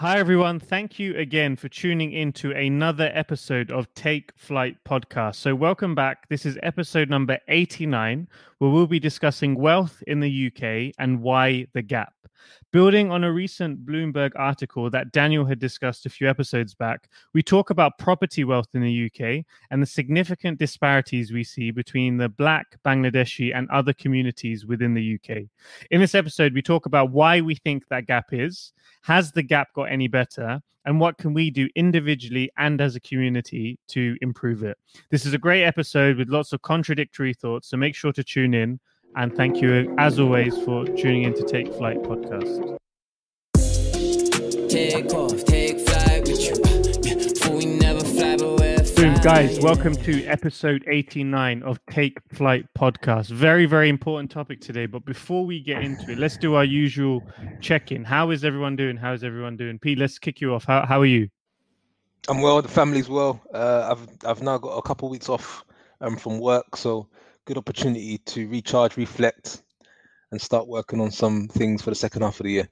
Hi, everyone. Thank you again for tuning in to another episode of Take Flight podcast. So, welcome back. This is episode number 89, where we'll be discussing wealth in the UK and why the gap. Building on a recent Bloomberg article that Daniel had discussed a few episodes back, we talk about property wealth in the UK and the significant disparities we see between the Black, Bangladeshi, and other communities within the UK. In this episode, we talk about why we think that gap is, has the gap got any better, and what can we do individually and as a community to improve it. This is a great episode with lots of contradictory thoughts, so make sure to tune in. And thank you, as always, for tuning in to Take Flight podcast. Take off, take flight with you. For we never fly, but we're Boom, guys, welcome to episode 89 of Take Flight podcast. Very, very important topic today. But before we get into it, let's do our usual check in. How is everyone doing? How is everyone doing? Pete, let's kick you off. How, how are you? I'm well. The family's well. Uh, I've I've now got a couple weeks off um, from work, so good opportunity to recharge, reflect, and start working on some things for the second half of the year.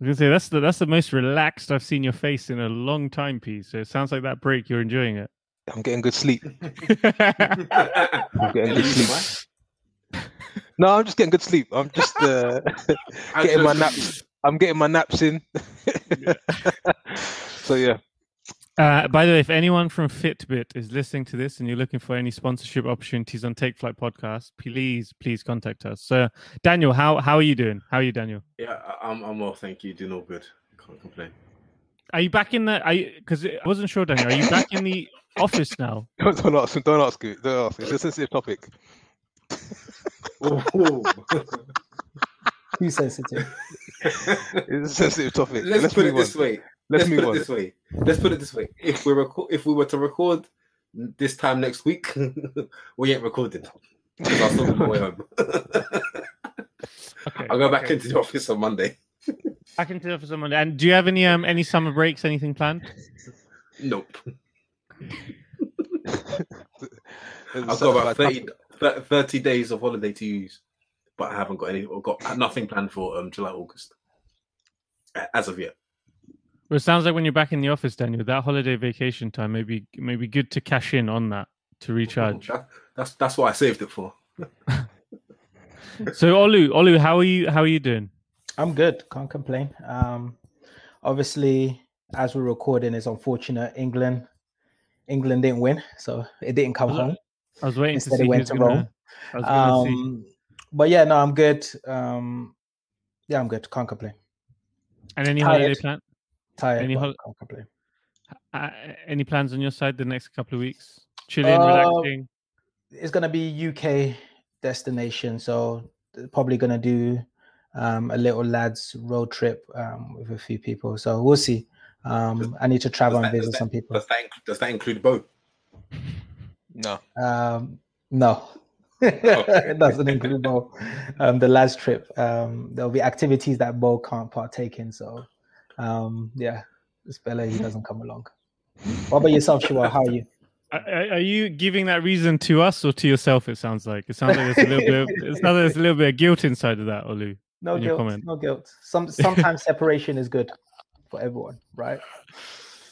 I was gonna say that's the that's the most relaxed I've seen your face in a long time, Pete. So it sounds like that break you're enjoying it. I'm getting good sleep. I'm getting good sleep. No, I'm just getting good sleep. I'm just uh, getting my naps. I'm getting my naps in. so yeah, Uh, by the way, if anyone from Fitbit is listening to this and you're looking for any sponsorship opportunities on Take Flight podcast, please, please contact us. So, Daniel, how how are you doing? How are you, Daniel? Yeah, I- I'm, I'm well, thank you. Doing all good. Can't complain. Are you back in the? Are because I wasn't sure, Daniel. Are you back in the office now? don't, don't ask. Don't ask it. Don't ask. It's a sensitive topic. Too sensitive. It's a sensitive topic. Let's, Let's put it move this on. way. Let's Let's move put on. it this way. Let's put it this way. If we record, if we were to record this time next week, we ain't recording I'll still be way home. Okay, I'll go back okay. into the office on Monday. back into the office on Monday. And do you have any um any summer breaks? Anything planned? Nope. I've got about certified 30, 30 days of holiday to use, but I haven't got any. I've got nothing planned for um July August as of yet. Well, it sounds like when you're back in the office, Daniel, that holiday vacation time may be may be good to cash in on that to recharge. That- that's that's what I saved it for. so, Olu, Olu, how are you? How are you doing? I'm good. Can't complain. Um, obviously, as we're recording, it's unfortunate England. England didn't win, so it didn't come Was home. I was waiting Instead to it see went who's to gonna. Rome. I see. Um, but yeah, no, I'm good. Um, yeah, I'm good. Can't complain. And any tired. holiday plan? Tired. any but hol- can't. Uh, any plans on your side the next couple of weeks? Chilling, Uh, relaxing. It's gonna be UK destination, so probably gonna do um, a little lads road trip um, with a few people. So we'll see. Um, I need to travel Does and visit does some people. Does that inc- does that include Bo? No. Um, no, it doesn't include Bo. Um, the last trip, um, there'll be activities that Bo can't partake in. So, um, yeah, it's better he doesn't come along. What about yourself, Shiwa? How are you? Are, are you giving that reason to us or to yourself? It sounds like it sounds like there's a little bit. Of, it sounds like there's a little bit of guilt inside of that, Olu. No guilt. No guilt. Some sometimes separation is good for everyone, right?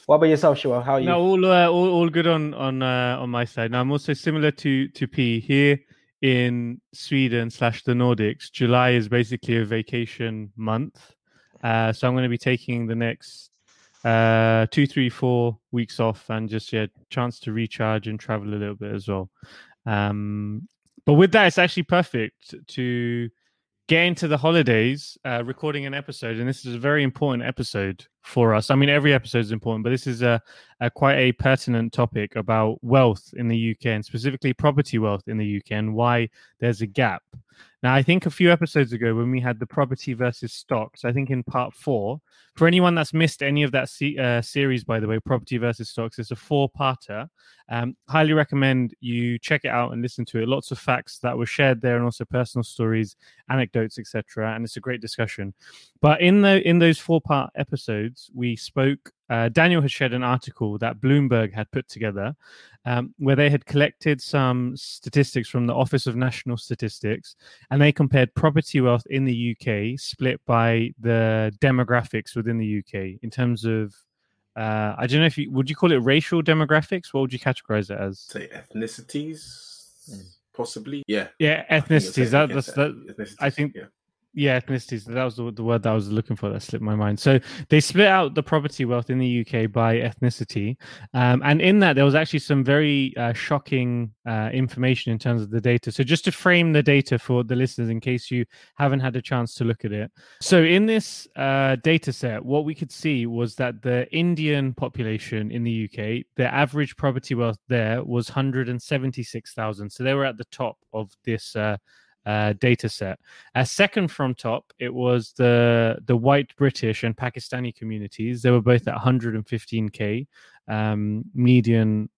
What about yourself, Shiwa? How are you? No, all, uh, all all good on on uh, on my side. Now I'm also similar to to P here in Sweden slash the Nordics. July is basically a vacation month, uh, so I'm going to be taking the next uh, two, three, four weeks off and just yeah, chance to recharge and travel a little bit as well. Um, but with that, it's actually perfect to get into the holidays, uh, recording an episode, and this is a very important episode for us. I mean, every episode is important, but this is a, a quite a pertinent topic about wealth in the UK and specifically property wealth in the UK and why there's a gap. Now, I think a few episodes ago when we had the property versus stocks, I think in part four, for anyone that's missed any of that se- uh, series, by the way, property versus stocks, it's a four-parter. Um, highly recommend you check it out and listen to it. Lots of facts that were shared there, and also personal stories, anecdotes, etc. And it's a great discussion. But in the in those four-part episodes, we spoke. Uh, Daniel had shared an article that Bloomberg had put together, um, where they had collected some statistics from the Office of National Statistics, and they compared property wealth in the UK split by the demographics within the UK in terms of. Uh, I don't know if you would you call it racial demographics. What would you categorize it as? Say ethnicities, possibly. Yeah. Yeah, I think ethnicities. That, that's that. I think- Yeah. Yeah, ethnicities. That was the, the word that I was looking for. That slipped my mind. So they split out the property wealth in the UK by ethnicity, um, and in that there was actually some very uh, shocking uh, information in terms of the data. So just to frame the data for the listeners, in case you haven't had a chance to look at it. So in this uh, data set, what we could see was that the Indian population in the UK, the average property wealth there was 176,000. So they were at the top of this. Uh, data set. Uh, second from top, it was the the white British and Pakistani communities. They were both at 115k um, median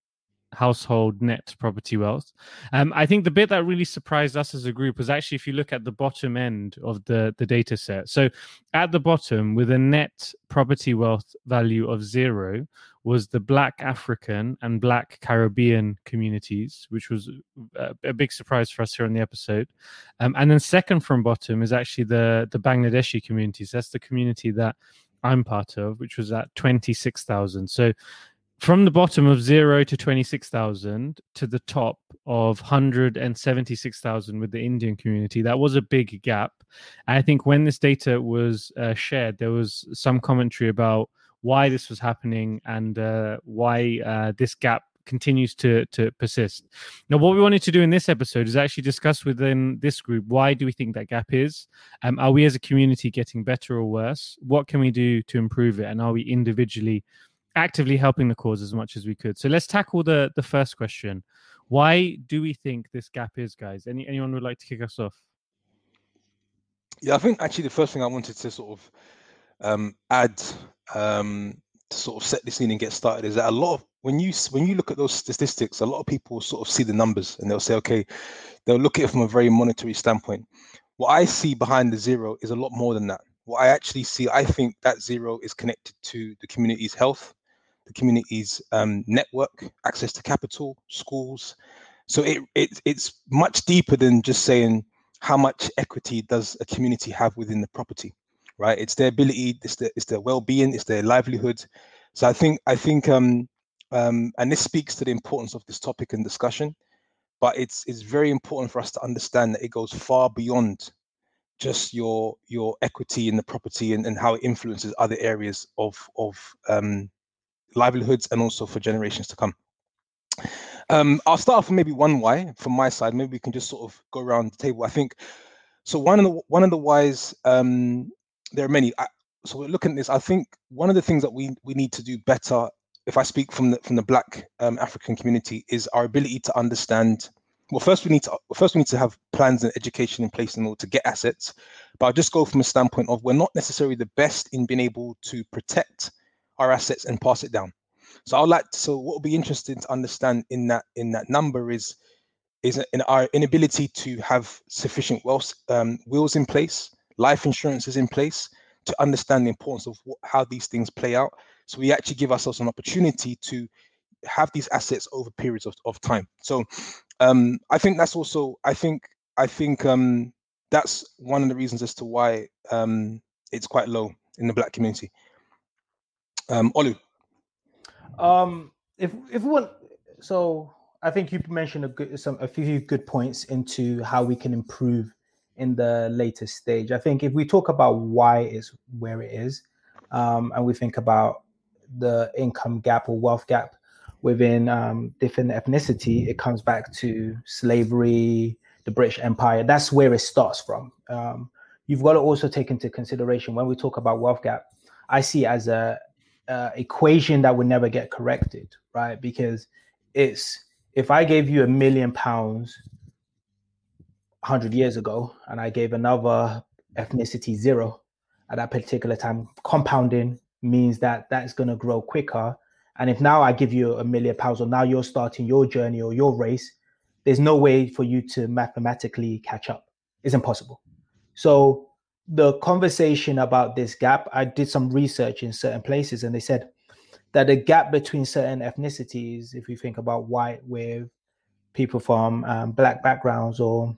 household net property wealth. Um, I think the bit that really surprised us as a group was actually if you look at the bottom end of the the data set. So at the bottom, with a net property wealth value of zero, was the Black African and Black Caribbean communities, which was a, a big surprise for us here on the episode. Um, and then second from bottom is actually the the Bangladeshi communities. That's the community that I'm part of, which was at twenty six thousand. So from the bottom of zero to 26,000 to the top of 176,000 with the Indian community, that was a big gap. I think when this data was uh, shared, there was some commentary about why this was happening and uh, why uh, this gap continues to to persist. Now, what we wanted to do in this episode is actually discuss within this group why do we think that gap is? Um, are we as a community getting better or worse? What can we do to improve it? And are we individually actively helping the cause as much as we could? So let's tackle the the first question. Why do we think this gap is, guys? Any anyone would like to kick us off? Yeah, I think actually the first thing I wanted to sort of um, add um, to sort of set this in and get started is that a lot of when you when you look at those statistics, a lot of people sort of see the numbers and they'll say, okay, they'll look at it from a very monetary standpoint. What I see behind the zero is a lot more than that. What I actually see, I think that zero is connected to the community's health, the community's um, network, access to capital, schools. So it, it it's much deeper than just saying how much equity does a community have within the property right it's their ability it's their, it's their well-being it's their livelihood so i think i think um um and this speaks to the importance of this topic and discussion but it's it's very important for us to understand that it goes far beyond just your your equity in the property and, and how it influences other areas of of um livelihoods and also for generations to come um, I'll start off with maybe one why from my side. Maybe we can just sort of go around the table. I think so. One of the one of the whys, um, there are many. I, so we're looking at this. I think one of the things that we we need to do better, if I speak from the from the Black um, African community, is our ability to understand. Well, first we need to first we need to have plans and education in place in order to get assets. But I'll just go from a standpoint of we're not necessarily the best in being able to protect our assets and pass it down. So I'd like to, so what will be interesting to understand in that in that number is is in our inability to have sufficient wealth um, wills in place, life insurances in place to understand the importance of what, how these things play out. So we actually give ourselves an opportunity to have these assets over periods of, of time. So um, I think that's also I think I think um, that's one of the reasons as to why um, it's quite low in the black community. Um, Olu. Um, if if we want, so I think you mentioned a good some a few good points into how we can improve in the later stage. I think if we talk about why it's where it is, um, and we think about the income gap or wealth gap within um, different ethnicity, it comes back to slavery, the British Empire. That's where it starts from. Um, you've got to also take into consideration when we talk about wealth gap. I see it as a uh, equation that would never get corrected, right? Because it's if I gave you a million pounds 100 years ago and I gave another ethnicity zero at that particular time, compounding means that that's going to grow quicker. And if now I give you a million pounds, or now you're starting your journey or your race, there's no way for you to mathematically catch up. It's impossible. So the conversation about this gap, I did some research in certain places, and they said that the gap between certain ethnicities, if you think about white with people from um, black backgrounds or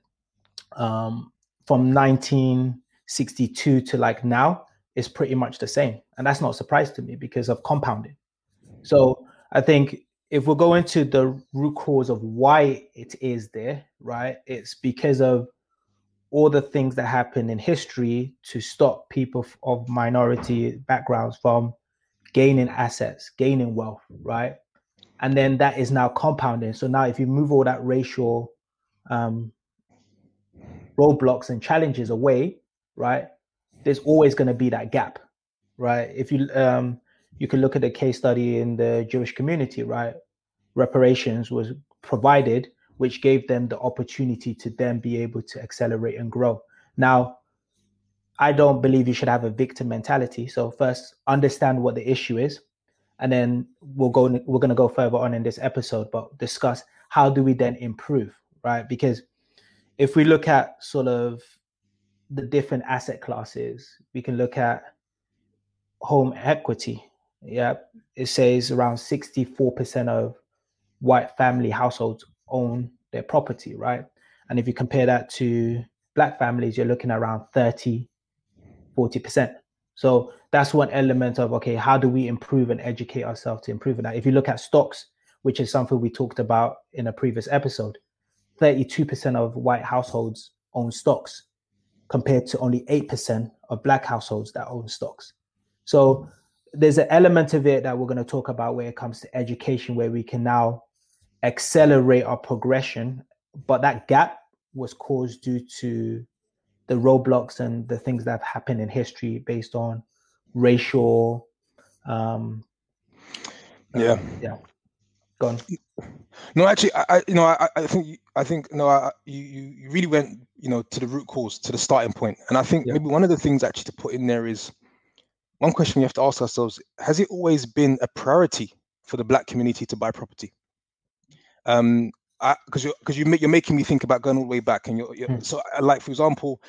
um, from 1962 to like now is pretty much the same. And that's not a surprise to me because of compounding. So I think if we're going to the root cause of why it is there, right? It's because of all the things that happen in history to stop people of minority backgrounds from gaining assets, gaining wealth, right? And then that is now compounding. So now, if you move all that racial um, roadblocks and challenges away, right? There's always going to be that gap, right? If you um, you can look at the case study in the Jewish community, right? Reparations was provided, which gave them the opportunity to then be able to accelerate and grow. Now, I don't believe you should have a victim mentality. So first, understand what the issue is, and then we'll go. We're going to go further on in this episode, but discuss how do we then improve, right? Because if we look at sort of the different asset classes, we can look at home equity. Yeah, it says around 64% of white family households own their property, right? And if you compare that to black families, you're looking around 30, 40%. So that's one element of okay, how do we improve and educate ourselves to improve that? If you look at stocks, which is something we talked about in a previous episode, 32% of white households own stocks compared to only 8% of black households that own stocks. So there's an element of it that we're going to talk about where it comes to education, where we can now accelerate our progression. But that gap was caused due to the roadblocks and the things that have happened in history based on racial. Um, Yeah. yeah. Go on. No, actually, I, I you know, I, I think, I think, no, I, you, you you really went, you know, to the root cause, to the starting point, and I think Yeah. maybe one of the things actually to put in there is one question we have to ask ourselves: Has it always been a priority for the Black community to buy property? Um, because you because you make, you're making me think about going all the way back, and you're, you're Hmm. so like, for example,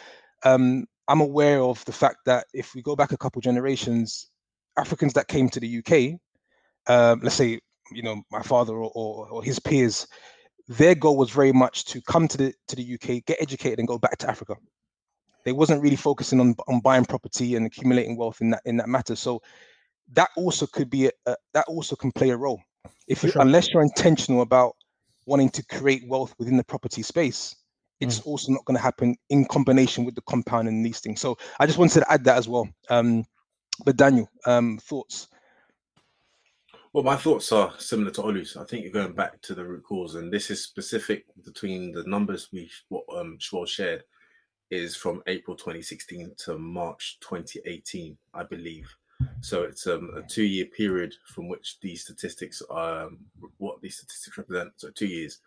um, I'm aware of the fact that if we go back a couple generations, Africans that came to the UK, um, let's say you know my father or, or, or his peers their goal was very much to come to the to the UK get educated and go back to Africa they wasn't really focusing on on buying property and accumulating wealth in that in that matter so that also could be a, a that also can play a role if you sure. unless you're intentional about wanting to create wealth within the property space it's Mm. also not going to happen in combination with the compound and these things so i just wanted to add that as well um but daniel um thoughts Well, my thoughts are similar to Olu's. I think you're going back to the root cause, and this is specific between the numbers we what um Schwal shared is from April 2016 to March 2018, I believe. So it's um, a two-year period from which these statistics um what these statistics represent. So two years.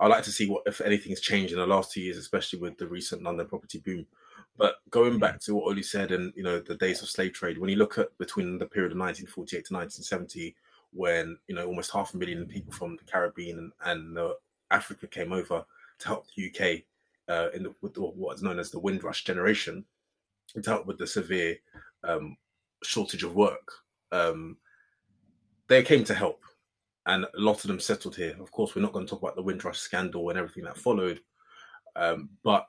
I'd like to see what if anything's changed in the last two years, especially with the recent London property boom. But going back to what Oli said, and you know the days of slave trade, when you look at between the period of 1948 to 1970, when you know almost half a million people from the Caribbean and, and uh, Africa came over to help the UK uh, in the, with the, what is known as the Windrush generation, to help with the severe um, shortage of work. Um, they came to help, and a lot of them settled here. Of course, we're not going to talk about the Windrush scandal and everything that followed, um, but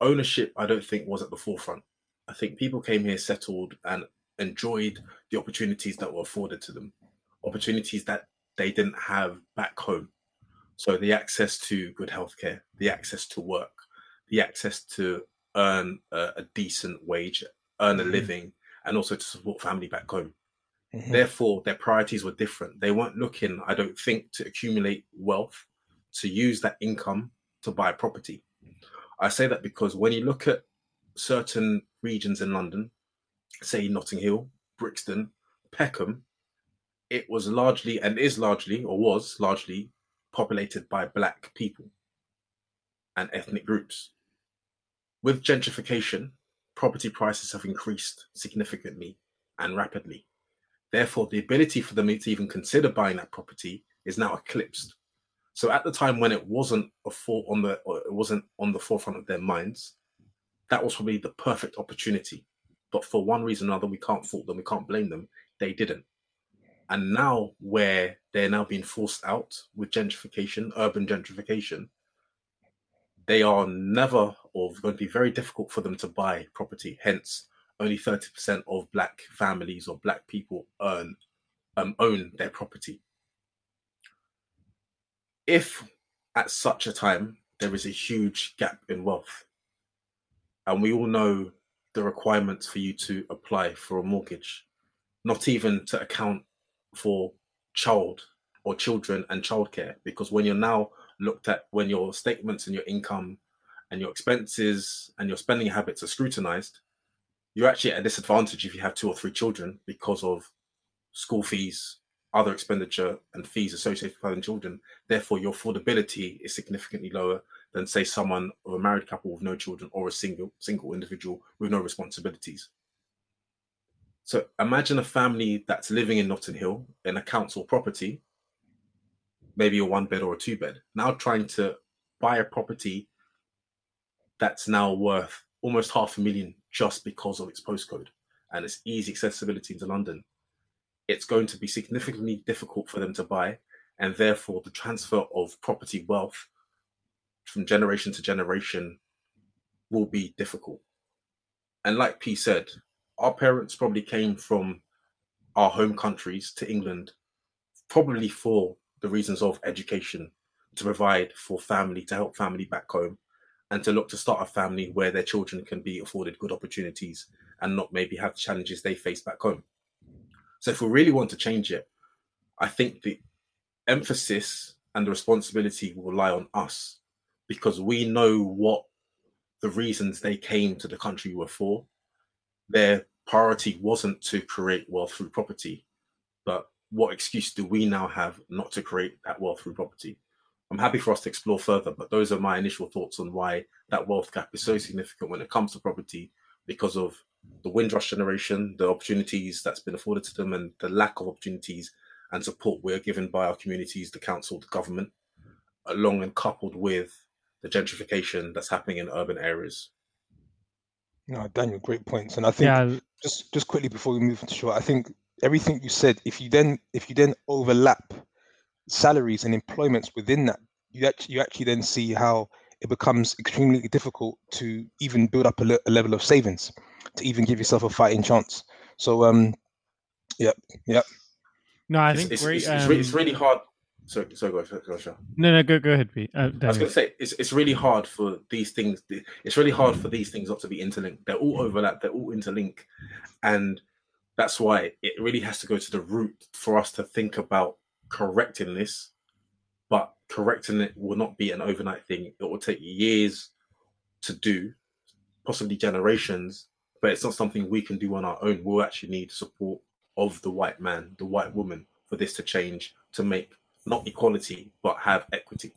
ownership, I don't think, was at the forefront. I think people came here, settled, and enjoyed the opportunities that were afforded to them, opportunities that they didn't have back home. So the access to good healthcare, the access to work, the access to earn a, a decent wage, earn a Mhm. living, and also to support family back home. Mhm. Therefore, their priorities were different. They weren't looking, I don't think, to accumulate wealth, to use that income to buy property. I say that because when you look at certain regions in London, say Notting Hill, Brixton, Peckham, it was largely and is largely or was largely populated by black people and ethnic groups. With gentrification, property prices have increased significantly and rapidly. Therefore, the ability for them to even consider buying that property is now eclipsed. So at the time when it wasn't a for, on the it wasn't on the forefront of their minds, that was probably the perfect opportunity. But for one reason or another, we can't fault them, we can't blame them. They didn't. And now where they're now being forced out with gentrification, urban gentrification, they are never of going to be very difficult for them to buy property. Hence, only 30% of black families or black people earn um, own their property. If at such a time there is a huge gap in wealth, and we all know the requirements for you to apply for a mortgage, not even to account for child or children and childcare, because when you're now looked at, when your statements and your income and your expenses and your spending habits are scrutinized, you're actually at a disadvantage if you have two or three children because of school fees, other expenditure, and fees associated with having children. Therefore, your affordability is significantly lower than, say, someone or a married couple with no children or a single single individual with no responsibilities. So imagine a family that's living in Notting Hill in a council property, maybe a one bed or a two bed, now trying to buy a property that's now worth almost half a million just because of its postcode and its easy accessibility into London. It's going to be significantly difficult for them to buy, and therefore the transfer of property wealth from generation to generation will be difficult. And like P said, our parents probably came from our home countries to England, probably for the reasons of education, to provide for family, to help family back home, and to look to start a family where their children can be afforded good opportunities and not maybe have the challenges they face back home. So, if we really want to change it, I think the emphasis and the responsibility will lie on us because we know what the reasons they came to the country were for. Their priority wasn't to create wealth through property, but what excuse do we now have not to create that wealth through property? I'm happy for us to explore further, but those are my initial thoughts on why that wealth gap is so significant when it comes to property because of the Windrush generation, the opportunities that's been afforded to them, and the lack of opportunities and support we're given by our communities, the council, the government, along and coupled with the gentrification that's happening in urban areas. No, Daniel, great points. And I think Yeah, just just quickly before we move to short, I think everything you said, if you then if you then overlap salaries and employments within that, you actually you actually then see how it becomes extremely difficult to even build up a, le- a level of savings to even give yourself a fighting chance. So um, yep, yep. no, I It's, think it's, great. it's, it's, re- it's um, really hard. Sorry, sorry, go, go, go, Sean. No, no, go go ahead, Pete. Uh, I was going to say it's it's really hard for these things. It's really hard for these things not to be interlinked. They're all overlap. They're all interlinked, and that's why it really has to go to the root for us to think about correcting this. But correcting it will not be an overnight thing. It will take years to do, possibly generations. But it's not something we can do on our own. We'll actually need support of the white man, the white woman, for this to change to make not equality but have equity.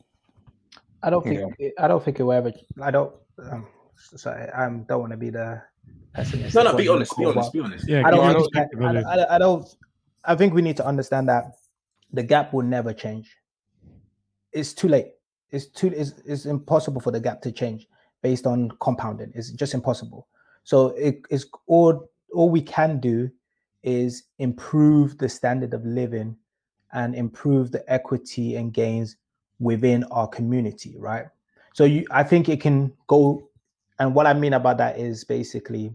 I don't think I don't think it will ever. I don't. Um, sorry, I don't want to be the pessimist. No, no, be honest, be honest, be honest. Yeah, I don't. your I, perspective on. I, I, I don't. I think we need to understand that the gap will never change. It's too late. It's too. It's, it's impossible for the gap to change based on compounding. It's just impossible. So it is all. All we can do is improve the standard of living and improve the equity and gains within our community, right? So you, I think it can go, and what I mean about that is basically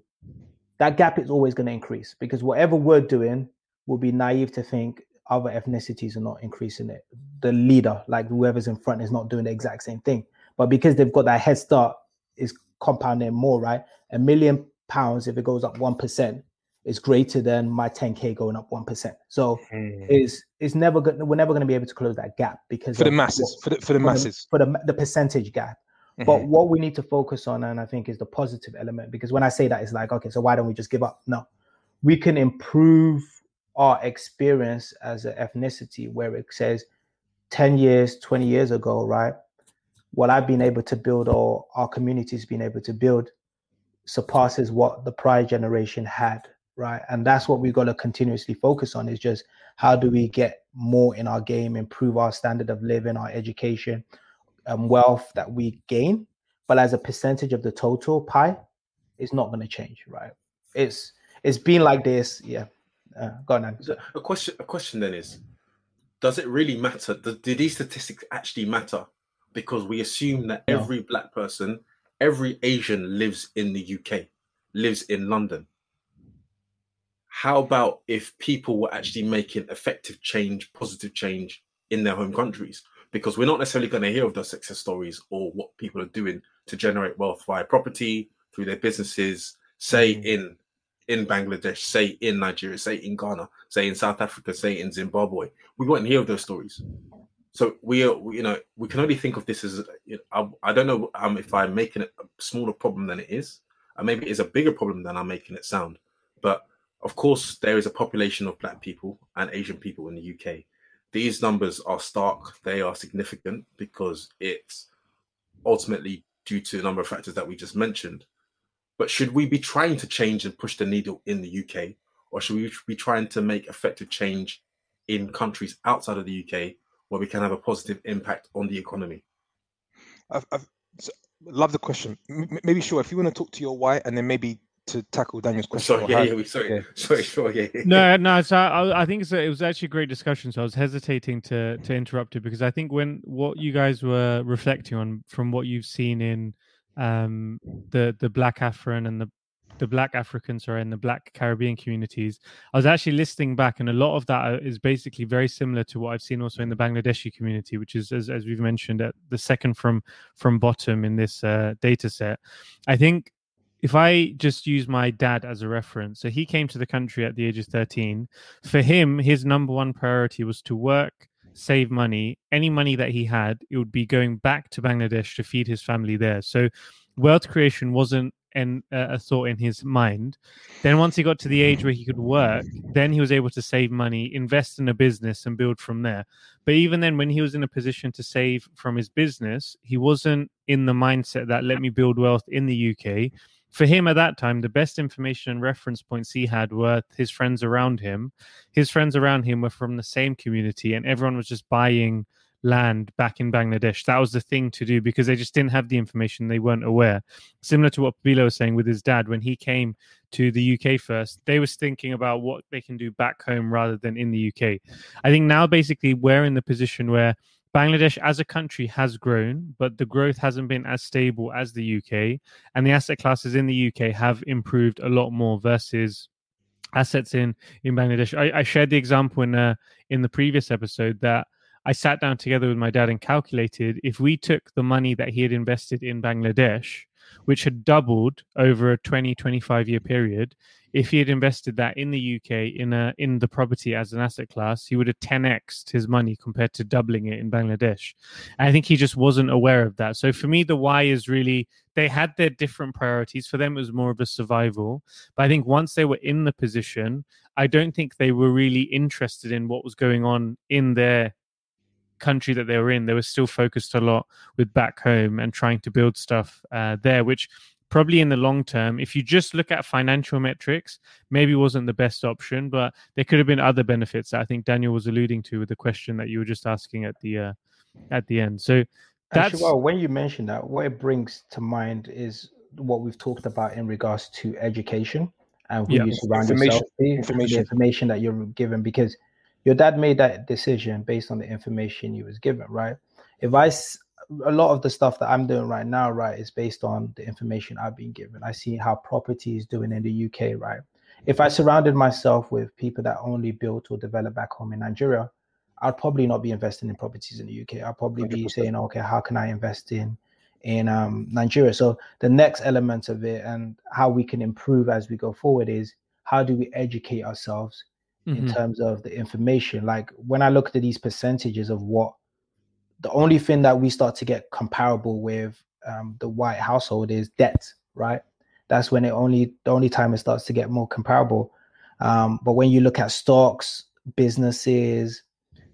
that gap is always going to increase because whatever we're doing will be naive to think other ethnicities are not increasing it. The leader, like whoever's in front, is not doing the exact same thing. But because they've got that head start, is compounding more, right? A million pounds, if it goes up one percent, is greater than my 10k going up one percent. So hmm. is is never going to We're never going to be able to close that gap because For the masses, what- for the for the masses. for the the percentage gap. Mm-hmm. But what we need to focus on, and I think, is the positive element. Because when I say that, it's like, okay, so why don't we just give up? No, we can improve our experience as an ethnicity, where it says 10 years, 20 years ago, right? What I've been able to build, or our community's been able to build, surpasses what the prior generation had, right? And that's what we've got to continuously focus on is just how do we get more in our game, improve our standard of living, our education, and wealth that we gain, but as a percentage of the total pie, it's not going to change, right? It's it's been like this, yeah. Uh, go on. So a question, a question then is: Does it really matter? Do, do these statistics actually matter? Because we assume that No. every black person, every Asian lives in the UK, lives in London. How about if people were actually making effective change, positive change in their home countries? Because we're not necessarily going to hear of those success stories or what people are doing to generate wealth via property, through their businesses, say Mhm. in in Bangladesh, say in Nigeria, say in Ghana, say in South Africa, say in Zimbabwe. We won't hear of those stories. So we are, you know, we can only think of this as, you know, I, I don't know um, if I'm making it a smaller problem than it is, and maybe it is a bigger problem than I'm making it sound. But of course, there is a population of Black people and Asian people in the UK. These numbers are stark. They are significant because it's ultimately due to a number of factors that we just mentioned. But should we be trying to change and push the needle in the UK, or should we be trying to make effective change in countries outside of the UK where we can have a positive impact on the economy? I've, I've so, love the question. M- m- maybe sure if you want to talk to your why, and then maybe to tackle Daniel's question. Sorry, or yeah, how- yeah, we- sorry, okay. sorry, sure, yeah. yeah. no, no. So I, I think it's a, it was actually a great discussion. So I was hesitating to to interrupt it because I think when what you guys were reflecting on from what you've seen in um, the the Black Afran and the the Black Africans, sorry, and the Black Caribbean communities, I was actually listening back, and a lot of that uh, basically very similar to what I've seen also in the Bangladeshi community, which is as, as we've mentioned at the second from from bottom in this uh, data set. I think if I just use my dad as a reference, so he came to the country at the age of 13. For him, his number one priority was to work, save money. Any money that he had, it would be going back to Bangladesh to feed his family there. So wealth creation wasn't an, uh, a thought in his mind. Then once he got to the age where he could work, then he was able to save money, invest in a business, and build from there. But even then, when he was in a position to save from his business, he wasn't in the mindset that let me build wealth in the UK for him at that time, the best information and reference points he had were his friends around him. His friends around him were from the same community, and everyone was just buying land back in Bangladesh. That was the thing to do because they just didn't have the information. They weren't aware. Similar to what Bilo was saying with his dad when he came to the UK first, they was thinking about what they can do back home rather than in the UK. I think now basically we're in the position where Bangladesh as a country has grown, but the growth hasn't been as stable as the UK and the asset classes in the UK have improved a lot more versus assets in in Bangladesh. I, I shared the example in uh, in the previous episode that I sat down together with my dad and calculated if we took the money that he had invested in Bangladesh, which had doubled over a 20 25 year period, if he had invested that in the UK in a in the property as an asset class, he would have 10xed his money compared to doubling it in Bangladesh. And I think he just wasn't aware of that. So for me, the why is really they had their different priorities. For them, it was more of a survival. But I think once they were in the position, I don't think they were really interested in what was going on in their country that they were in. They were still focused a lot with back home and trying to build stuff uh, there, which probably in the long term, if you just look at financial metrics, maybe wasn't the best option, but there could have been other benefits that I think Daniel was alluding to with the question that you were just asking at the uh, at the end. So that's Actually, well, when you mention that, what it brings to mind is what we've talked about in regards to education and who Yeah. you surround Information- yourself with, information. the information that you're given, because your dad made that decision based on the information he was given, right? If I, s- a lot of the stuff that I'm doing right now, right, is based on the information I've been given. I see how property is doing in the UK, right? If I surrounded myself with people that only built or develop back home in Nigeria, I'd probably not be investing in properties in the UK. I'd probably be 100%. saying, okay, how can I invest in in um, Nigeria? So the next element of it and how we can improve as we go forward is how do we educate ourselves in Mhm. terms of the information? Like when I looked at these percentages of what the only thing that we start to get comparable with um, the white household is debt, right? That's when it only the only time it starts to get more comparable. Um, but when you look at stocks, businesses,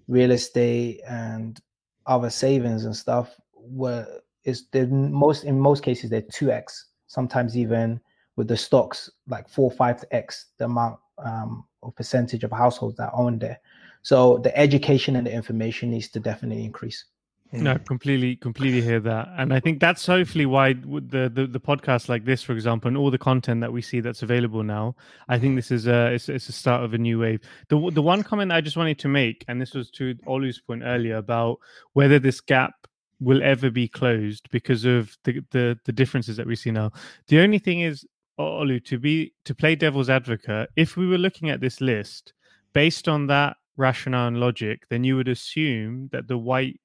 real estate, and other savings and stuff, where is the most in most cases they're two x, sometimes even with the stocks like four five x the amount um, of percentage of households that own there. So the education and the information needs to definitely increase. No, completely, completely hear that, and I think that's hopefully why the, the the podcast like this, for example, and all the content that we see that's available now. I think this is a it's, it's a start of a new wave. The the one comment I just wanted to make, and this was to Olu's point earlier about whether this gap will ever be closed because of the, the the differences that we see now. The only thing is, Olu, to be to play devil's advocate, if we were looking at this list based on that rationale and logic, then you would assume that the white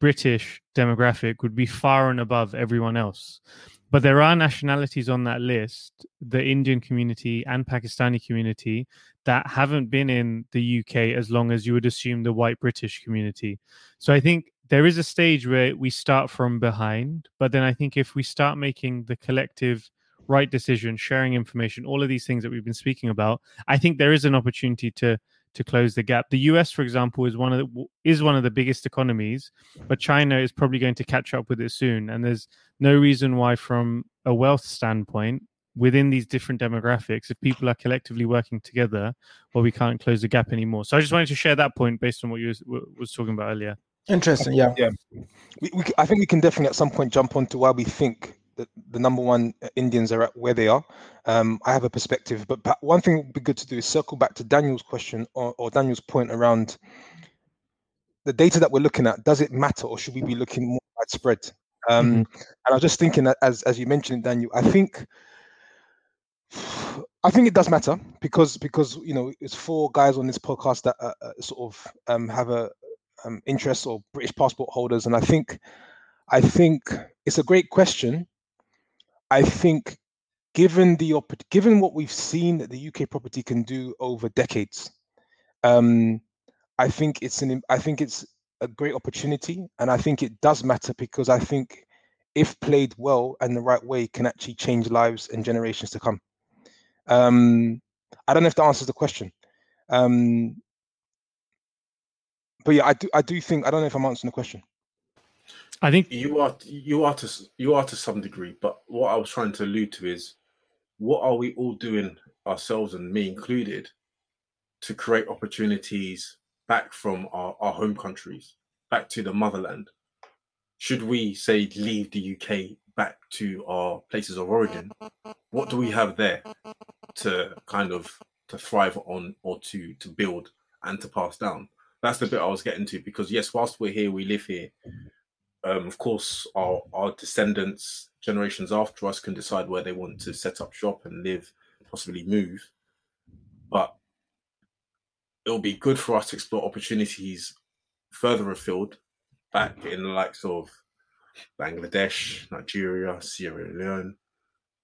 British demographic would be far and above everyone else. But there are nationalities on that list, the Indian community and Pakistani community, that haven't been in the UK as long as you would assume the white British community. So I think there is a stage where we start from behind, but then I think if we start making the collective right decision, sharing information, all of these things that we've been speaking about, I think there is an opportunity to to close the gap. The US, for example, is one of the, is one of the biggest economies, but China is probably going to catch up with it soon. And there's no reason why, from a wealth standpoint, within these different demographics, if people are collectively working together, well, we can't close the gap anymore. So I just wanted to share that point based on what you was, was talking about earlier. Interesting. Yeah. Yeah. We, we, I think we can definitely at some point jump onto why we think that the number one Indians are at where they are. Um, I have a perspective, but, but one thing would be good to do is circle back to Daniel's question or, or Daniel's point around the data that we're looking at. Does it matter, or should we be looking more widespread? Um, mm-hmm. And I was just thinking that as as you mentioned, Daniel, I think I think it does matter because because you know it's four guys on this podcast that uh, uh, sort of um, have a um, interest or British passport holders, and I think I think it's a great question. I think given the given what we've seen that the UK property can do over decades, um, I think it's an I think it's a great opportunity, and I think it does matter because I think if played well and the right way, can actually change lives and generations to come. Um, I don't know if that answers the question. Um, but yeah, I do. I do think I don't know if I'm answering the question. I think you are you are to you are to some degree, but what I was trying to allude to is what are we all doing ourselves and me included to create opportunities back from our, our home countries, back to the motherland? Should we say leave the UK back to our places of origin? What do we have there to kind of to thrive on or to to build and to pass down? That's the bit I was getting to because yes, whilst we're here, we live here um, of course, our, our descendants, generations after us, can decide where they want to set up shop and live, possibly move. But it'll be good for us to explore opportunities further afield, back in the likes of Bangladesh, Nigeria, Sierra Leone,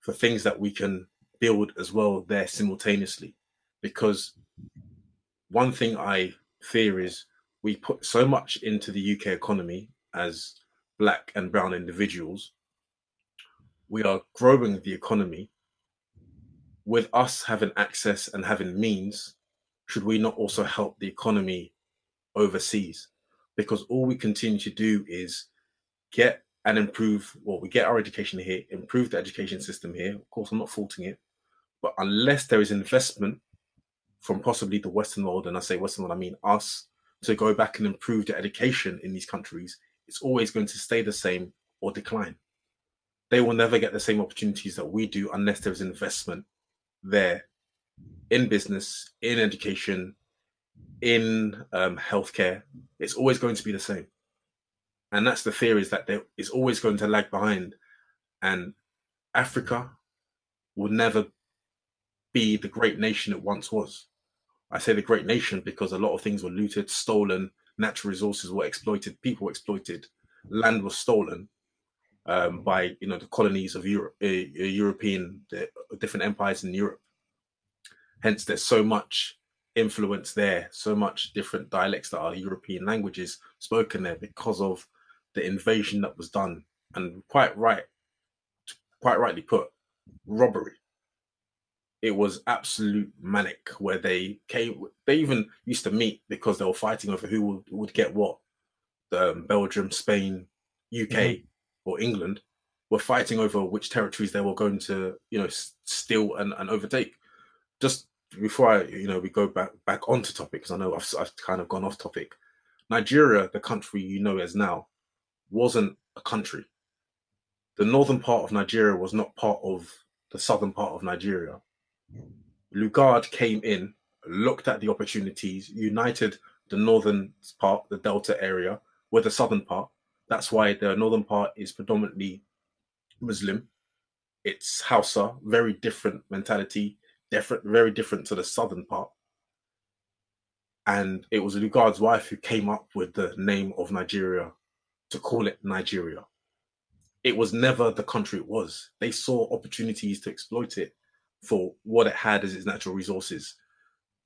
for things that we can build as well there simultaneously. Because one thing I fear is we put so much into the UK economy as black and brown individuals. We are growing the economy. With us having access and having means, should we not also help the economy overseas? Because all we continue to do is get and improve, well, we get our education here, improve the education system here. Of course, I'm not faulting it. But unless there is investment from possibly the Western world, and I say Western world, I mean us, to go back and improve the education in these countries, it's always going to stay the same or decline. They will never get the same opportunities that we do unless there's investment there in business, in education, in um, healthcare. It's always going to be the same. And that's the fear is that is always going to lag behind. And Africa will never be the great nation it once was. I say the great nation because a lot of things were looted, stolen, natural resources were exploited, people were exploited, land was stolen um, by you know the colonies of Europe, uh, European the different empires in Europe. Hence, there's so much influence there, so much different dialects that are European languages spoken there because of the invasion that was done, and quite right, quite rightly put, robbery it was absolute manic where they came they even used to meet because they were fighting over who would, would get what. The um, belgium spain uk mm-hmm. or england were fighting over which territories they were going to you know steal and, and overtake. Just before i you know we go back back onto topic because i know I've, I've kind of gone off topic. Nigeria the country you know as now wasn't a country. The northern part of nigeria was not part of the southern part of nigeria Lugard came in, looked at the opportunities, united the northern part, the Delta area, with the southern part, That's why the northern part is predominantly Muslim. It's Hausa, very different mentality, different, very different to the southern part. And it was Lugard's wife who came up with the name of Nigeria to call it Nigeria. It was never the country it was. They saw opportunities to exploit it for what it had as its natural resources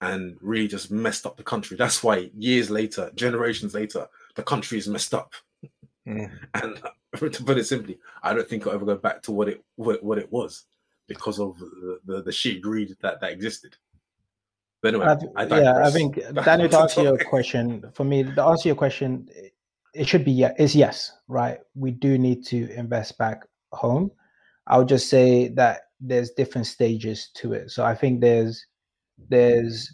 and really just messed up the country. That's why years later, generations later, the country is messed up. Mm. And to put it simply, I don't think I'll ever go back to what it what, what it was because of the, the, the sheer greed that, that existed. But anyway, I I, yeah, I think Daniel, to answer your question, for me, to answer your question, it should be yeah, is yes, right? We do need to invest back home. I would just say that there's different stages to it. So I think there's there's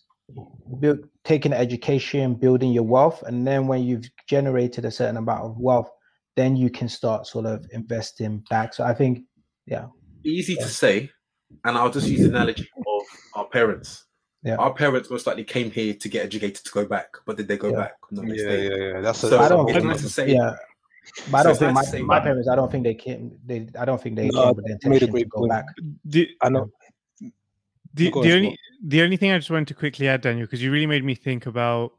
build, taking education, building your wealth, and then when you've generated a certain amount of wealth, then you can start sort of investing back. So I think, yeah, easy to say, and I'll just use the analogy of our parents. Yeah. Our parents most likely came here to get educated to go back, but did they go Yeah. back? No, Yeah, yeah, yeah. That's a, So I don't it's think, nice to say. yeah. But I don't it's think my, nice to say, my but- parents. I don't think they came. They. I don't think they No, came with the made a intention to great go point. back. The, I know. the, the only the only thing I just wanted to quickly add, Daniel, because you really made me think about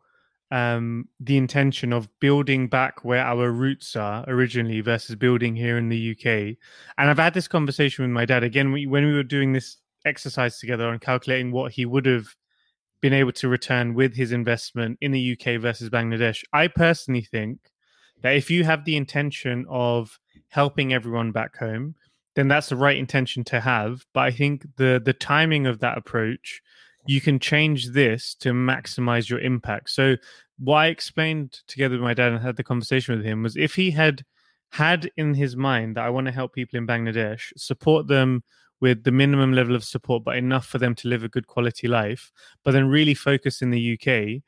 um, the intention of building back where our roots are originally versus building here in the UK. And I've had this conversation with my dad again we, when we were doing this exercise together on calculating what he would have been able to return with his investment in the UK versus Bangladesh. I personally think that if you have the intention of helping everyone back home, then that's the right intention to have. But I think the the timing of that approach, you can change this to maximize your impact. So what I explained together with my dad and had the conversation with him was if he had had in his mind that I want to help people in Bangladesh, support them with the minimum level of support, but enough for them to live a good quality life, but then really focus in the UK,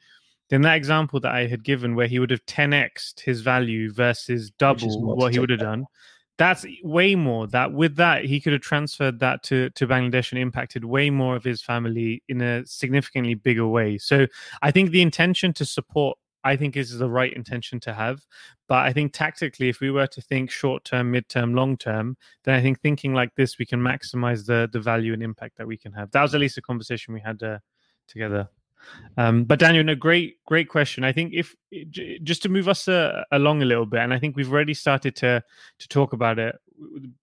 then that example that I had given where he would have 10xed his value versus double what he would have done, that's way more. That with that, he could have transferred that to, to Bangladesh and impacted way more of his family in a significantly bigger way. So I think the intention to support, I think, is the right intention to have. But I think tactically, if we were to think short term, mid term, long term, then I think thinking like this, we can maximize the the value and impact that we can have. That was at least a conversation we had uh, together. Um, but Daniel, no, great, great question. I think if just to move us uh, along a little bit, and I think we've already started to to talk about it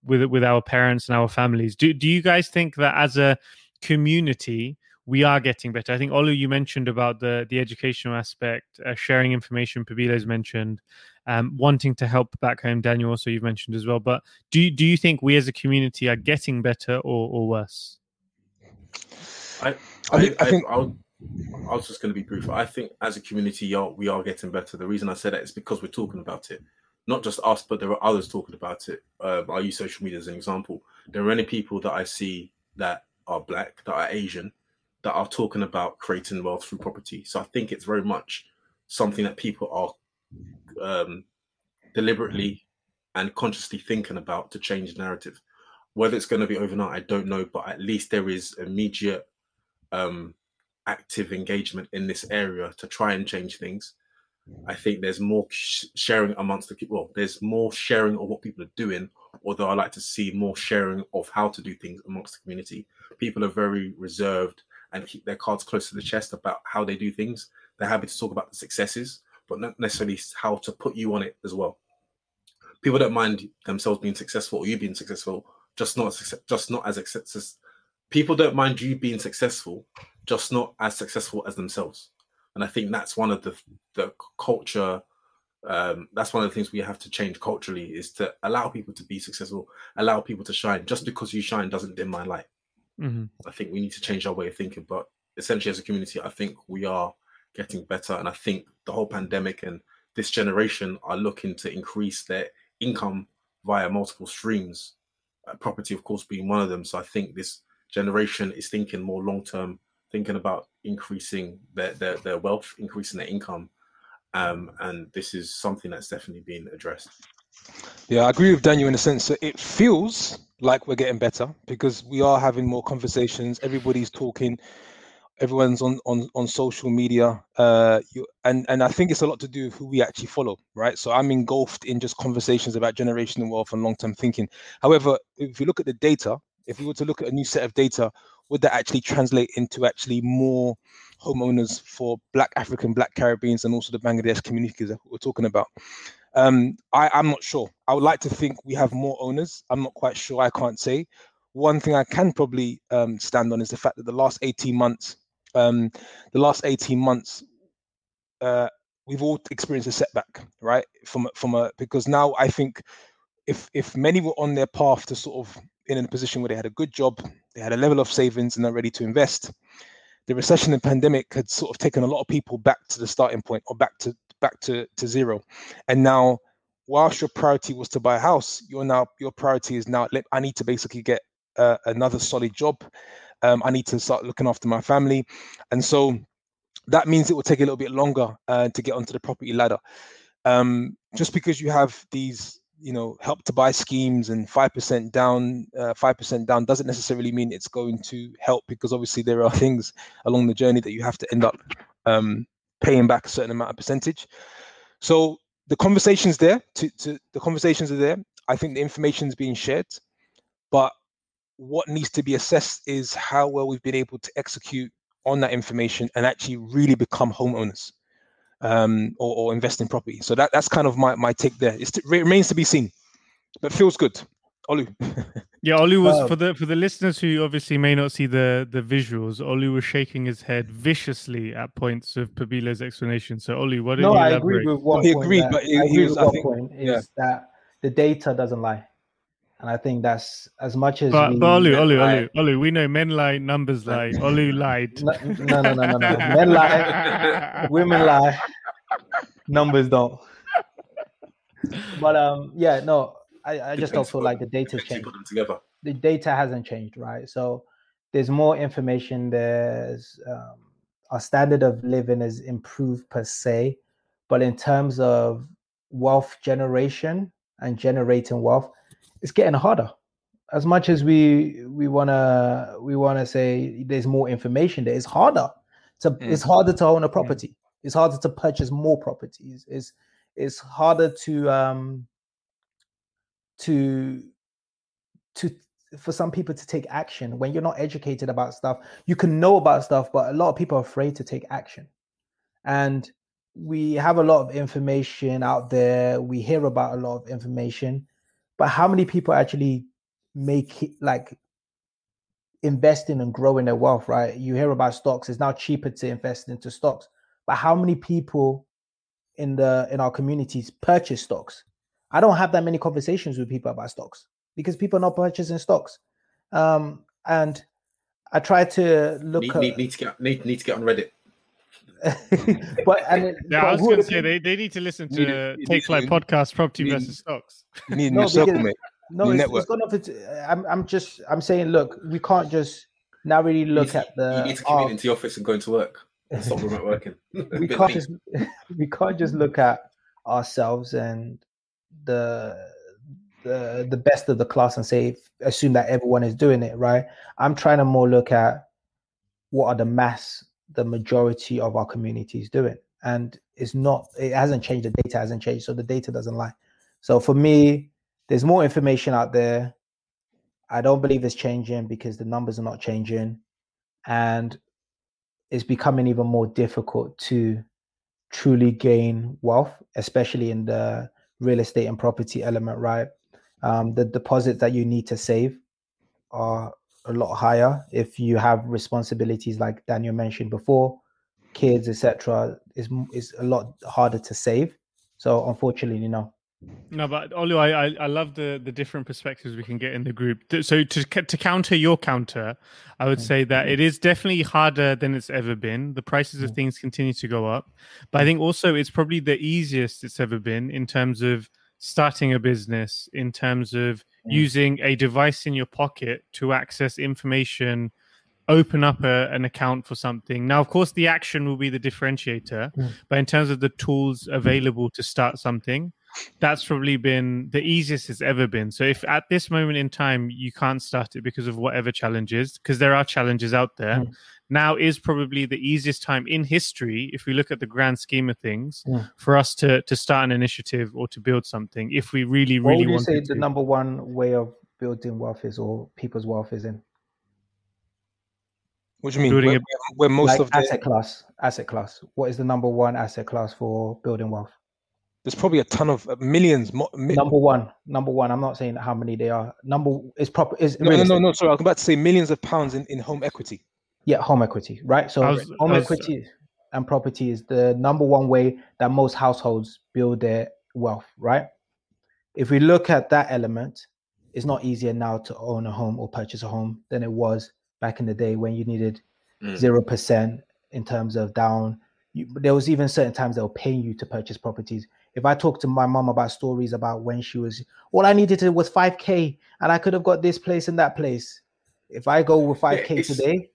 with with our parents and our families. Do do you guys think that as a community we are getting better? I think Olu, you mentioned about the the educational aspect, uh, sharing information. Pabilo's mentioned um, wanting to help back home. Daniel, also you've mentioned as well. But do you, do you think we as a community are getting better or, or worse? I, I I, think- I I, think- I, was- I was just going to be brief. I think as a community, we are getting better. The reason I say that is because we're talking about it. Not just us, but there are others talking about it. Um, I use social media as an example. There are many people that I see that are black, that are Asian, that are talking about creating wealth through property. So I think it's very much something that people are um, deliberately and consciously thinking about to change the narrative. Whether it's going to be overnight, I don't know, but at least there is immediate um, active engagement in this area to try and change things. Mm. I think there's more sh- sharing amongst the people. Well, there's more sharing of what people are doing, although I like to see more sharing of how to do things amongst the community. People are very reserved and keep their cards close to the chest about how they do things. They're happy to talk about the successes, but not necessarily how to put you on it as well. People don't mind themselves being successful or you being successful, just not success, just not as. People don't mind you being successful, just not as successful as themselves. And I think that's one of the the culture. Um, that's one of the things we have to change culturally is to allow people to be successful, allow people to shine. Just because you shine doesn't dim my light. Mm-hmm. I think we need to change our way of thinking. But essentially, as a community, I think we are getting better. And I think the whole pandemic and this generation are looking to increase their income via multiple streams, uh, property, of course, being one of them. So I think this generation is thinking more long term, thinking about increasing their, their, their wealth, increasing their income. Um, and this is something that's definitely being addressed. Yeah, I agree with Daniel in the sense that it feels like we're getting better because we are having more conversations. Everybody's talking everyone's on on on social media uh you and and i think it's a lot to do with who we actually follow right so i'm engulfed in just conversations about generational wealth and long-term thinking however if you look at the data if we were to look at a new set of data would that actually translate into actually more homeowners for black african black caribbeans and also the bangladesh communities that we're talking about? Um i i'm not sure. I would like to think we have more owners. I'm not quite sure. I can't say. One thing i can probably um, stand on is the fact that the last 18 months um, the last 18 months, uh, we've all experienced a setback, right? From from a because now I think if if many were on their path to sort of in a position where they had a good job, they had a level of savings and they're ready to invest, the recession and pandemic had sort of taken a lot of people back to the starting point or back to back to, to zero. And now whilst your priority was to buy a house, your now your priority is now I need to basically get uh, another solid job um, I need to start looking after my family, and so that means it will take a little bit longer uh, to get onto the property ladder. Um, just because you have these, you know, help to buy schemes and five percent down, uh, five percent down doesn't necessarily mean it's going to help because obviously there are things along the journey that you have to end up um, paying back a certain amount of percentage. So the conversations there, to, to the conversations are there. I think the information is being shared, but what needs to be assessed is how well we've been able to execute on that information and actually really become homeowners um, or, or, invest in property. So that, that's kind of my, my take there. It remains to be seen, but feels good. Olu. yeah, Olu was um, for the for the listeners who obviously may not see the the visuals. Olu was shaking his head viciously at points of Pabila's explanation. So Olu, what did you think? no, you I agree with one he point. agreed, but he, I agree with one point is yeah. that the data doesn't lie. And I think that's as much as. But, we, but Olu, Olu, Olu, Olu, we know men lie, numbers lie. Olu lied. No, no, no, no, no. no. Men lie, women lie, numbers don't. But um, yeah, no, I, I just don't feel like the data changed. Put them together. The data hasn't changed, right? So there's more information. There's um, our standard of living is improved per se, but in terms of wealth generation and generating wealth, it's getting harder. As much as we we wanna we wanna say there's more information there, it's harder. To, mm. It's harder to own a property. Yeah. It's harder to purchase more properties. It's it's harder to um to to for some people to take action when you're not educated about stuff you can know about stuff but a lot of people are afraid to take action and we have a lot of information out there we hear about a lot of information but how many people actually make it like investing and growing their wealth right? You hear about stocks it's now cheaper to invest into stocks. But how many people in the in our communities purchase stocks? I don't have that many conversations with people about stocks because people are not purchasing stocks. Um and i try to look need, at, need, need to get need, need to get on reddit but and yeah, but I was going to say they, they need to listen to a- Take Flight podcast, property need- versus stocks. You need No, new circle, mate. No, New it's, network. it's gone off. It's, I'm, I'm just, I'm saying, look, we can't just now really look need at the. you need to commute oh, into the office and go into work. Stop remote working. we can't just, we can't just look at ourselves and the, the, the best of the class and say, assume that everyone is doing it, right? I'm trying to more look at what are the mass, the majority of our communities doing, and it's not, it hasn't changed. The data hasn't changed, so the data doesn't lie. So for me, there's more information out there. I don't believe it's changing because the numbers are not changing. And it's becoming even more difficult to truly gain wealth, especially in the real estate and property element, right? Um, the deposits that you need to save are a lot higher if you have responsibilities like Daniel mentioned before, kids, etc. is is a lot harder to save. So unfortunately, no. No, but Olu, I, I I love the the different perspectives we can get in the group. So to to counter your counter, I would Mm. say that it is definitely harder than it's ever been. The prices of Mm. things continue to go up, but I think also it's probably the easiest it's ever been in terms of starting a business, in terms of. Using a device in your pocket to access information, open up a, an account for something. Now, of course, the action will be the differentiator, Mm. but in terms of the tools available to start something that's probably been the easiest it's ever been. So if at this moment in time you can't start it because of whatever challenges, because there are challenges out there, Mm. Now is probably the easiest time in history, if we look at the grand scheme of things, Yeah. for us to to start an initiative or to build something. If we really, What really would you want say to. the number one way of building wealth is, or people's wealth is in? What do you mean? Building Where, a- where most like of the, asset class, asset class. What is the number one asset class for building wealth? there's probably a ton of uh, millions. Mo, mi- Number one, number one. I'm not saying how many they are. Number is proper is no, no, no, no. Sorry, I was about to say millions of pounds in, in home equity. Yeah, home equity, right? So was- home was- equity and property is the number one way that most households build their wealth, right? If we look at that element, it's not easier now to own a home or purchase a home than it was back in the day when you needed Mm. zero percent in terms of down. You, there was even certain times they were paying you to purchase properties. If I talk to my mom about stories about when she was, all I needed to was five k, and I could have got this place and that place. If I go with five k it's- today,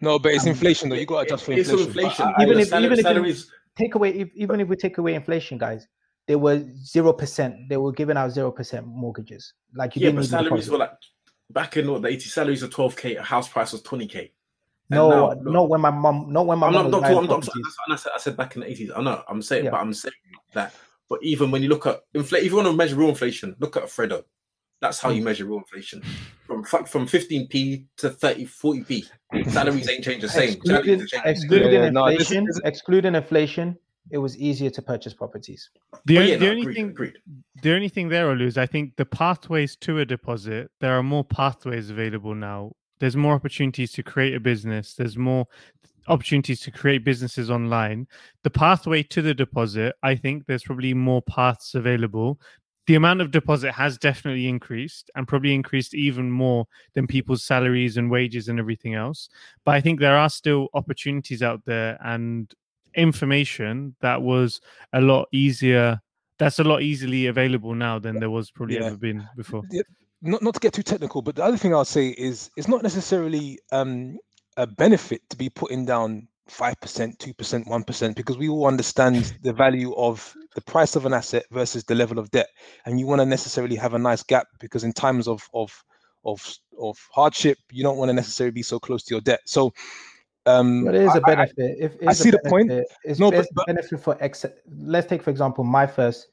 No, but it's Um, inflation though. You got to adjust for It's all inflation. inflation. Even Even if- if, even if you- salaries, take away if, even if we take away inflation, guys, they were zero percent. They were giving out zero percent mortgages. Like you yeah, didn't but salaries were like back in what, the 80 salaries are 12k, a house price was 20k. And No, now, not when my mom, not when my I'm mom not, was not, I'm not, properties. I said, I said back in the 80s. I know, I'm saying, Yeah. but I'm saying that. But even when you look at inflation, if you want to measure real inflation, look at Freddo. That's how you Hmm. measure real inflation. From from 15p to 30, 40p. Salaries ain't changed the same. Excluding, Salaries are excluding Yeah, yeah, no, this- inflation, this- excluding inflation, it was easier to purchase properties. The, only, yeah, the no, only agreed, thing agreed. the only thing there, Olu, is I think the pathways to a deposit, there are more pathways available now. There's more opportunities to create a business. There's more opportunities to create businesses online. The pathway to the deposit, I think there's probably more paths available. The amount of deposit has definitely increased and probably increased even more than people's salaries and wages and everything else. But I think there are still opportunities out there and information that was a lot easier that's a lot easily available now than there was probably Yeah. ever been before. Not not to get too technical, but the other thing I'll say is it's not necessarily um, a benefit to be putting down five percent, two percent, one percent, because we all understand the value of the price of an asset versus the level of debt, and you want to necessarily have a nice gap because in times of of of of hardship, you don't want to necessarily be so close to your debt. So. Um, But it is I- a benefit. if I it's a see the point. It's, No, but- it's but- benefit for ex. Let's take for example my first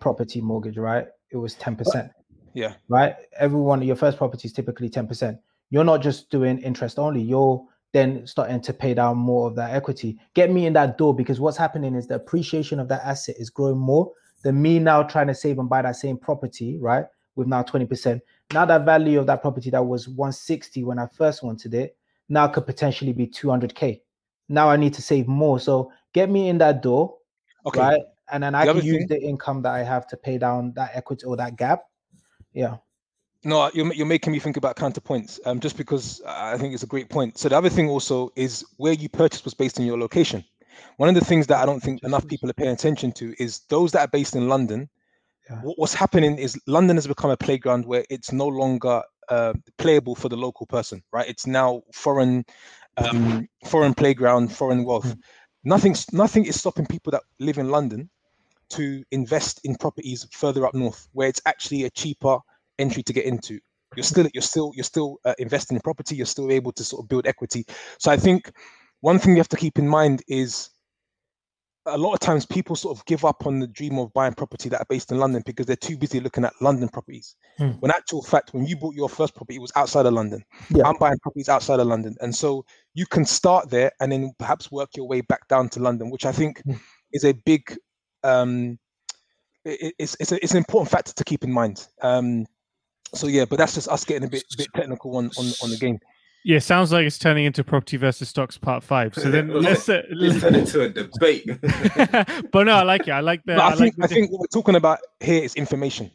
property mortgage. Right, it was ten percent. yeah, right? Everyone, your first property is typically 10%. You're not just doing interest only, you're then starting to pay down more of that equity. Get me in that door because what's happening is the appreciation of that asset is growing more than me now trying to save and buy that same property, right? With now 20%. Now that value of that property that was 160 when I first wanted it, now could potentially be 200k. Now I need to save more. So get me in that door, okay. right? And then I The can use thing- the income that I have to pay down that equity or that gap. Yeah. No, you're, you're making me think about counterpoints. Um, just because I think it's a great point. So the other thing also is where you purchased was based on your location. One of the things that I don't think enough people are paying attention to is those that are based in London. Yeah. What's happening is London has become a playground where it's no longer uh, playable for the local person, right? It's now foreign, um, foreign playground, foreign wealth. Nothing. nothing is stopping people that live in London to invest in properties further up north, where it's actually a cheaper entry to get into. You're still you're still you're still uh, investing in property. You're still able to sort of build equity. So I think one thing you have to keep in mind is a lot of times people sort of give up on the dream of buying property that are based in London because they're too busy looking at London properties. Hmm. When actual fact, when you bought your first property, it was outside of London. Yeah. I'm buying properties outside of London, and so you can start there and then perhaps work your way back down to London, which I think Hmm. is a big um, it's it's, a, it's an important factor to keep in mind. Um, so yeah, but that's just us getting a bit bit technical on on, on the game. Yeah, sounds like it's turning into property versus stocks part five. So then let's. Uh, Let's turn it into a debate. but no, I like it. I like the. But I, I like think the I think what we're talking about here is information,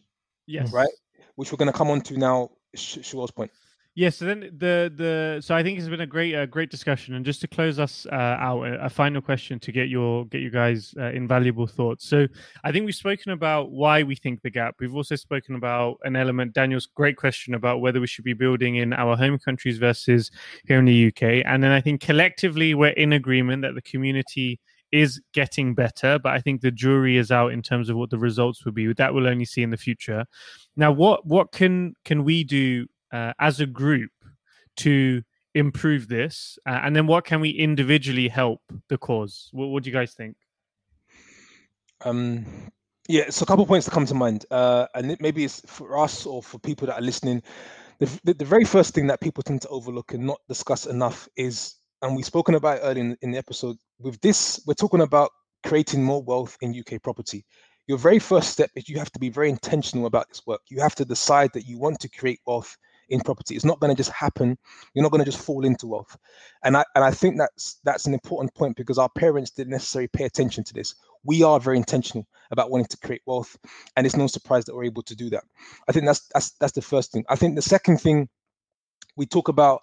yes. right? which we're going to come on to now. Sh- Shua's point. Yeah, so then the the so I think it's been a great uh, great discussion, and just to close us uh, out, a, final question to get your get you guys uh, invaluable thoughts. So I think we've spoken about why we think the gap. We've also spoken about an element. Daniel's great question about whether we should be building in our home countries versus here in the UK, and then I think collectively we're in agreement that the community is getting better, but I think the jury is out in terms of what the results will be. That we'll only see in the future. Now, what what can can we do uh, as a group to improve this, uh, and then what can we individually help the cause? What, what do you guys think? Um, yeah, so a couple points to come to mind, uh, and it, maybe it's for us or for people that are listening. The, the, the very first thing that people tend to overlook and not discuss enough is, and we've spoken about earlier in, in the episode. With this, we're talking about creating more wealth in UK property. Your very first step is you have to be very intentional about this work. You have to decide that you want to create wealth in property. It's not going to just happen. You're not going to just fall into wealth. And I and I think that's that's an important point because our parents didn't necessarily pay attention to this. We are very intentional about wanting to create wealth, and it's no surprise that we're able to do that. I think that's that's that's the first thing. I think the second thing we talk about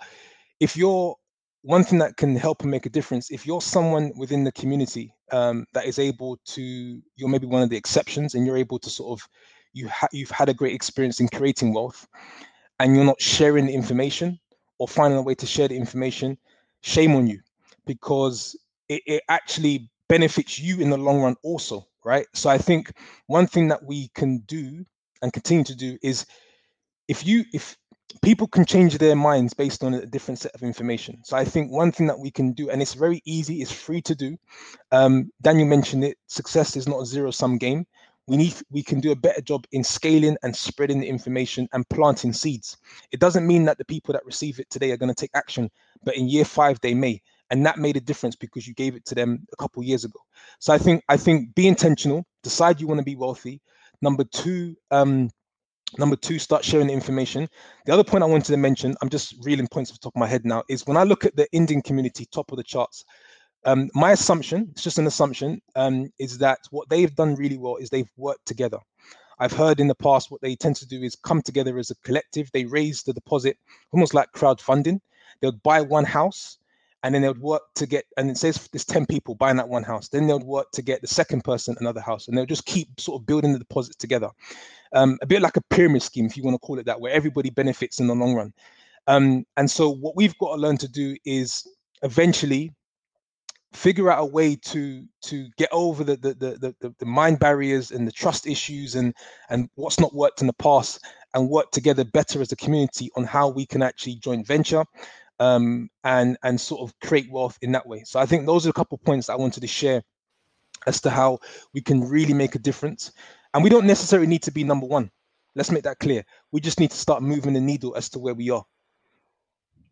if you're one thing that can help and make a difference if you're someone within the community um, that is able to you're maybe one of the exceptions and you're able to sort of you ha- you've had a great experience in creating wealth and you're not sharing the information or finding a way to share the information shame on you because it, it actually benefits you in the long run also right so i think one thing that we can do and continue to do is if you if people can change their minds based on a different set of information. So I think one thing that we can do, and it's very easy, it's free to do. Um, Daniel mentioned it. Success is not a zero sum game. We need we can do a better job in scaling and spreading the information and planting seeds. It doesn't mean that the people that receive it today are going to take action, but in year five they may, and that made a difference because you gave it to them a couple years ago. So I think I think be intentional. Decide you want to be wealthy. Number two. Um, Number two, start sharing the information. The other point I wanted to mention, I'm just reeling points off the top of my head now, is when I look at the Indian community, top of the charts, um, my assumption, it's just an assumption, um, is that what they've done really well is they've worked together. I've heard in the past what they tend to do is come together as a collective. They raise the deposit almost like crowdfunding. They'll buy one house and then they would work to get and it says there's 10 people buying that one house then they would work to get the second person another house and they'll just keep sort of building the deposits together um, a bit like a pyramid scheme if you want to call it that where everybody benefits in the long run um, and so what we've got to learn to do is eventually figure out a way to to get over the the, the the the mind barriers and the trust issues and and what's not worked in the past and work together better as a community on how we can actually joint venture um, and and sort of create wealth in that way. So I think those are a couple of points I wanted to share as to how we can really make a difference. And we don't necessarily need to be number one. Let's make that clear. We just need to start moving the needle as to where we are.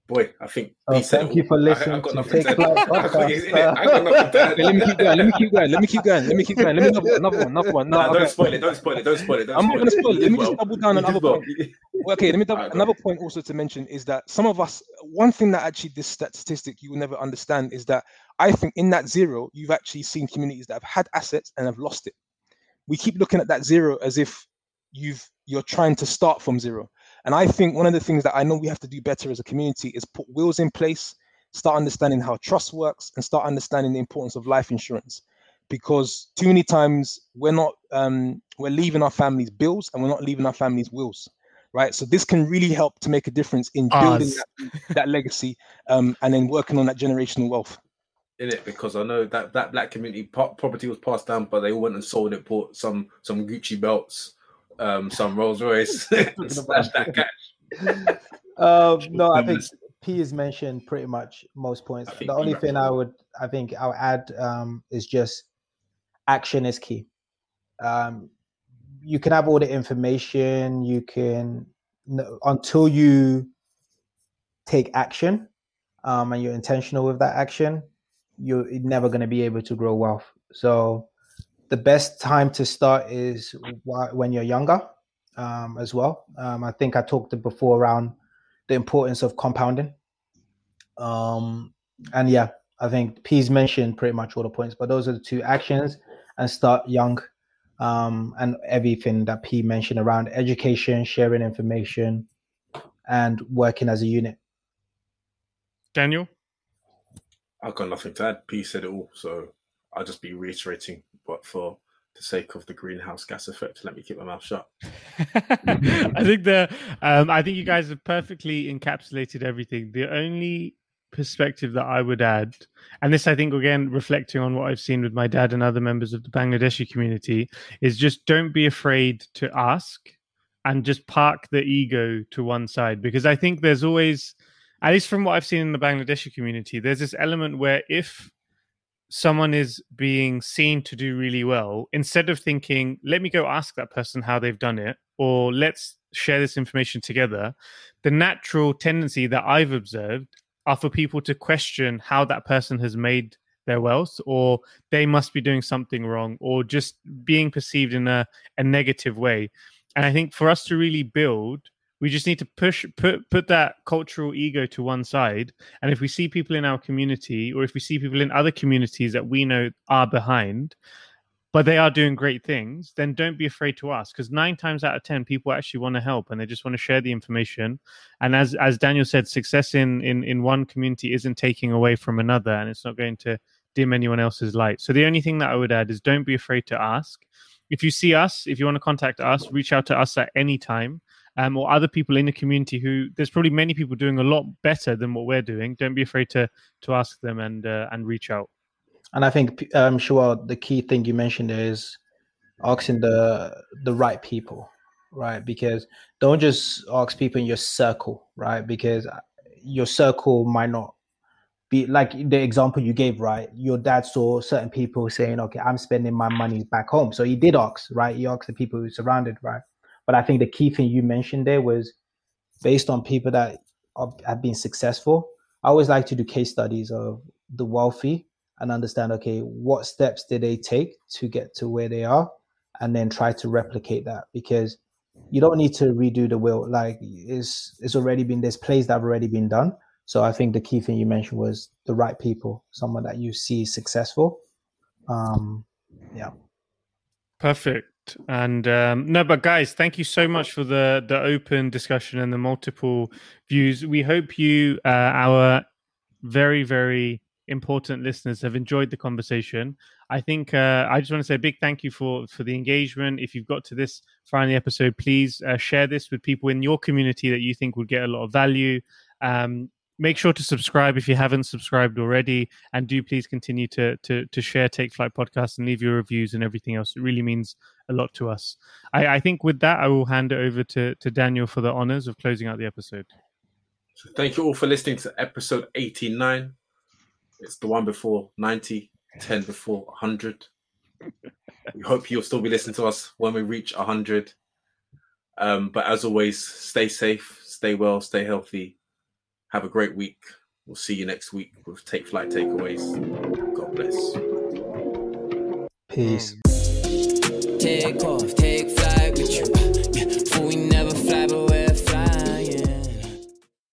Boy, I think. Oh, thank you for listening I, I got to Take Flight. Podcast. innit? I got nothing to add. Let me keep going. Let me keep going. Let me keep going. Let me keep going. Let me another, another one. Another one. No, Nah, okay. don't spoil it. Don't spoil it. Don't spoil it. Don't I'm not going to spoil it. Let me did just well. double down You another well. point. Well, okay, let me double, Alright, go. another point also to mention is that some of us, one thing that actually this statistic you will never understand is that I think in that zero, you've actually seen communities that have had assets and have lost it. We keep looking at that zero as if you've you're trying to start from zero. And I think one of the things that I know we have to do better as a community is put wheels in place, start understanding how trust works, and start understanding the importance of life insurance. Because too many times we're not um, we're leaving our families bills and we're not leaving our families wills, right? So this can really help to make a difference in building that, that legacy um, and then working on that generational wealth. in it because I know that that black community po- property was passed down, but they all went and sold it, bought some some Gucci belts, um, some Rolls Royce, and slashed that cash. Um, no, I think P has mentioned pretty much most points. The only thing I would, I think, I'll add um, is just action is key. Um, you can have all the information, you can until you take action um, and you're intentional with that action, you're never going to be able to grow wealth. So the best time to start is when you're younger um, as well. Um, I think I talked before around the importance of compounding. Um, and yeah, I think P's mentioned pretty much all the points, but those are the two actions and start young. Um, and everything that P mentioned around education, sharing information, and working as a unit. Daniel? I've got nothing to add. P said it all, so I'll just be reiterating. But for the sake of the greenhouse gas effect, let me keep my mouth shut. I think the um, I think you guys have perfectly encapsulated everything. The only perspective that I would add, and this I think again reflecting on what I've seen with my dad and other members of the Bangladeshi community, is just don't be afraid to ask and just park the ego to one side because I think there's always at least from what I've seen in the Bangladeshi community, there's this element where if someone is being seen to do really well, instead of thinking, let me go ask that person how they've done it, or let's share this information together, the natural tendency that I've observed are for people to question how that person has made their wealth or they must be doing something wrong or just being perceived in a, a negative way. And i think for us to really build we just need to push put put that cultural ego to one side. And if we see people in our community or if we see people in other communities that we know are behind but they are doing great things then don't be afraid to ask because nine times out of ten people actually want to help and they just want to share the information. And as as daniel said success in in in one community isn't taking away from another and it's not going to dim anyone else's light. So the only thing that i would add is don't be afraid to ask. If you see us if you want to contact us reach out to us at any time um, or other people in the community who there's probably many people doing a lot better than what we're doing. Don't be afraid to to ask them and uh, and reach out. And I think I'm um, sure the key thing you mentioned is asking the the right people, right? Because don't just ask people in your circle, right? Because your circle might not be like the example you gave, right? Your dad saw certain people saying, "Okay, I'm spending my money back home," so he did ask, right? He asked the people who surrounded, right? But I think the key thing you mentioned there was based on people that have been successful. I always like to do case studies of the wealthy and understand, okay, what steps did they take to get to where they are, and then try to replicate that because you don't need to redo the wheel. Like it's it's already been there's plays that have already been done. So I think the key thing you mentioned was the right people, someone that you see successful. Um, yeah. Perfect. And um, no, but guys, thank you so much for the the open discussion and the multiple views. We hope you, uh, our very very important listeners, have enjoyed the conversation. I think uh, I just want to say a big thank you for for the engagement. If you've got to this the episode, please uh, share this with people in your community that you think would get a lot of value. Um, make sure to subscribe if you haven't subscribed already and do please continue to to to share take flight podcast and leave your reviews and everything else. It really means a lot to us. I i think with that i will hand it over to to daniel for the honors of closing out the episode. So thank you all for listening to episode 89 it's the one before 90 10 before 100 we hope you'll still be listening to us when we reach 100 um, but as always stay safe stay well stay healthy have a great week. We'll see you next week with Take Flight Takeaways. God bless. Peace. Take off.